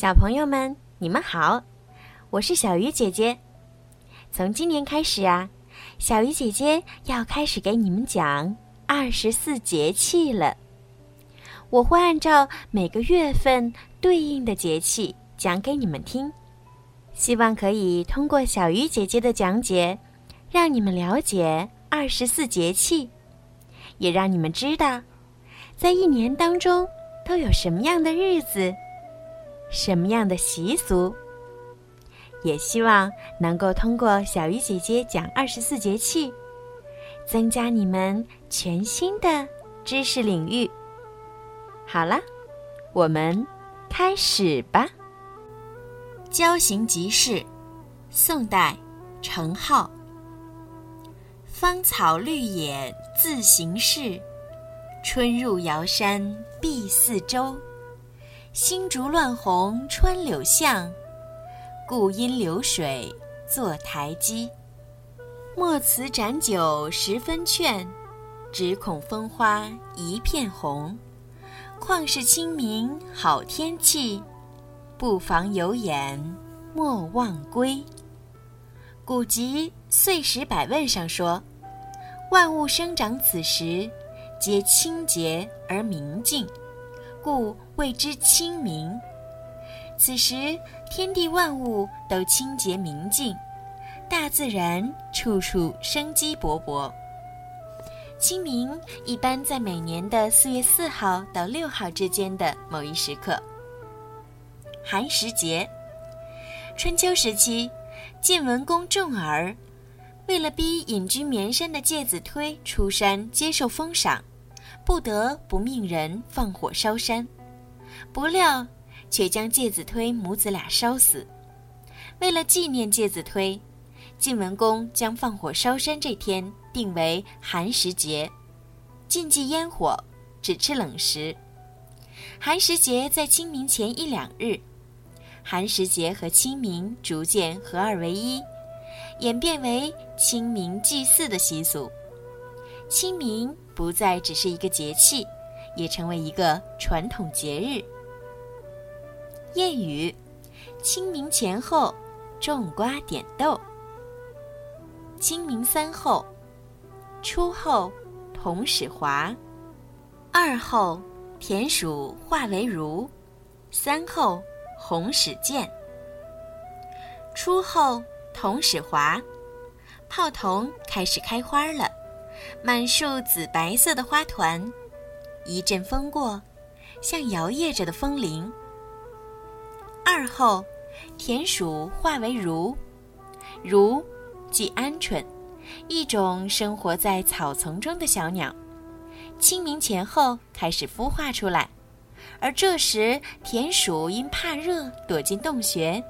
小朋友们，你们好，我是小鱼姐姐。从今年开始啊，小鱼姐姐要开始给你们讲二十四节气了。我会按照每个月份对应的节气讲给你们听，希望可以通过小鱼姐姐的讲解，让你们了解二十四节气，也让你们知道，在一年当中都有什么样的日子。什么样的习俗？也希望能够通过小鱼姐姐讲二十四节气，增加你们全新的知识领域。好了，我们开始吧。交行集市，宋代，程颢。芳草绿野自行市，春入瑶山碧四周。新竹乱红穿柳巷，故因流水作台基。莫辞盏酒十分劝，只恐风花一片红。况是清明好天气，不妨有眼莫忘归。古籍《岁时百问》上说，万物生长此时，皆清洁而明净。故谓之清明。此时，天地万物都清洁明净，大自然处处生机勃勃。清明一般在每年的四月四号到六号之间的某一时刻。寒食节，春秋时期，晋文公重耳为了逼隐居绵山的介子推出山接受封赏。不得不命人放火烧山，不料却将介子推母子俩烧死。为了纪念介子推，晋文公将放火烧山这天定为寒食节，禁忌烟火，只吃冷食。寒食节在清明前一两日，寒食节和清明逐渐合二为一，演变为清明祭祀的习俗。清明。不再只是一个节气，也成为一个传统节日。谚语：清明前后，种瓜点豆。清明三后：初后，同始华；二后，田鼠化为儒；三后，红始见。初后，同始华，泡桐开始开花了。满树紫白色的花团，一阵风过，像摇曳着的风铃。二后，田鼠化为如，如即鹌鹑，一种生活在草丛中的小鸟。清明前后开始孵化出来，而这时田鼠因怕热躲进洞穴。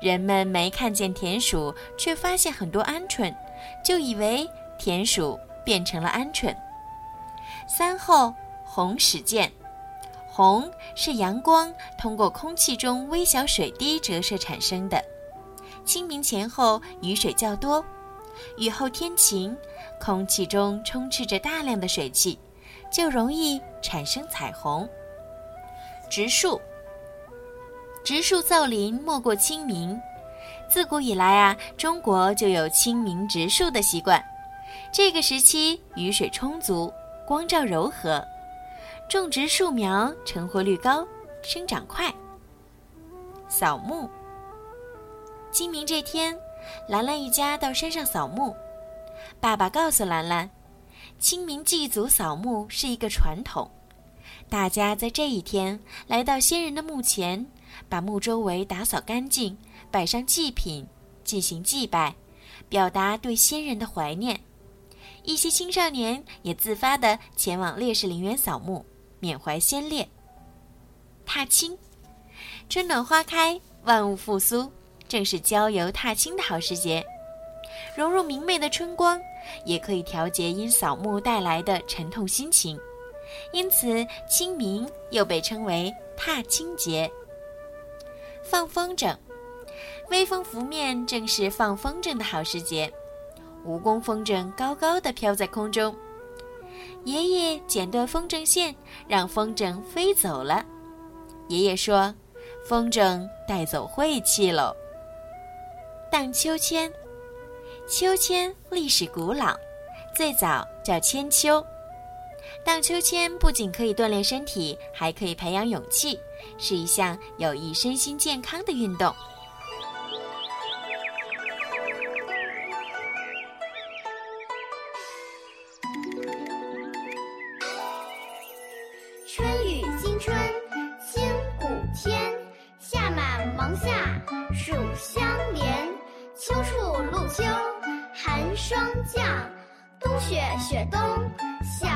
人们没看见田鼠，却发现很多鹌鹑，就以为。田鼠变成了鹌鹑。三后红始见，红是阳光通过空气中微小水滴折射产生的。清明前后雨水较多，雨后天晴，空气中充斥着大量的水汽，就容易产生彩虹。植树，植树造林莫过清明。自古以来啊，中国就有清明植树的习惯。这个时期雨水充足，光照柔和，种植树苗成活率高，生长快。扫墓。清明这天，兰兰一家到山上扫墓。爸爸告诉兰兰，清明祭祖扫墓是一个传统，大家在这一天来到先人的墓前，把墓周围打扫干净，摆上祭品，进行祭拜，表达对先人的怀念。一些青少年也自发地前往烈士陵园扫墓，缅怀先烈。踏青，春暖花开，万物复苏，正是郊游踏青的好时节。融入明媚的春光，也可以调节因扫墓带来的沉痛心情，因此清明又被称为踏青节。放风筝，微风拂面，正是放风筝的好时节。蜈蚣风筝高高的飘在空中，爷爷剪断风筝线，让风筝飞走了。爷爷说：“风筝带走晦气喽。荡秋千，秋千历史古老，最早叫千秋。荡秋千不仅可以锻炼身体，还可以培养勇气，是一项有益身心健康的运动。夏暑相连。秋处露秋寒霜降，冬雪雪冬小。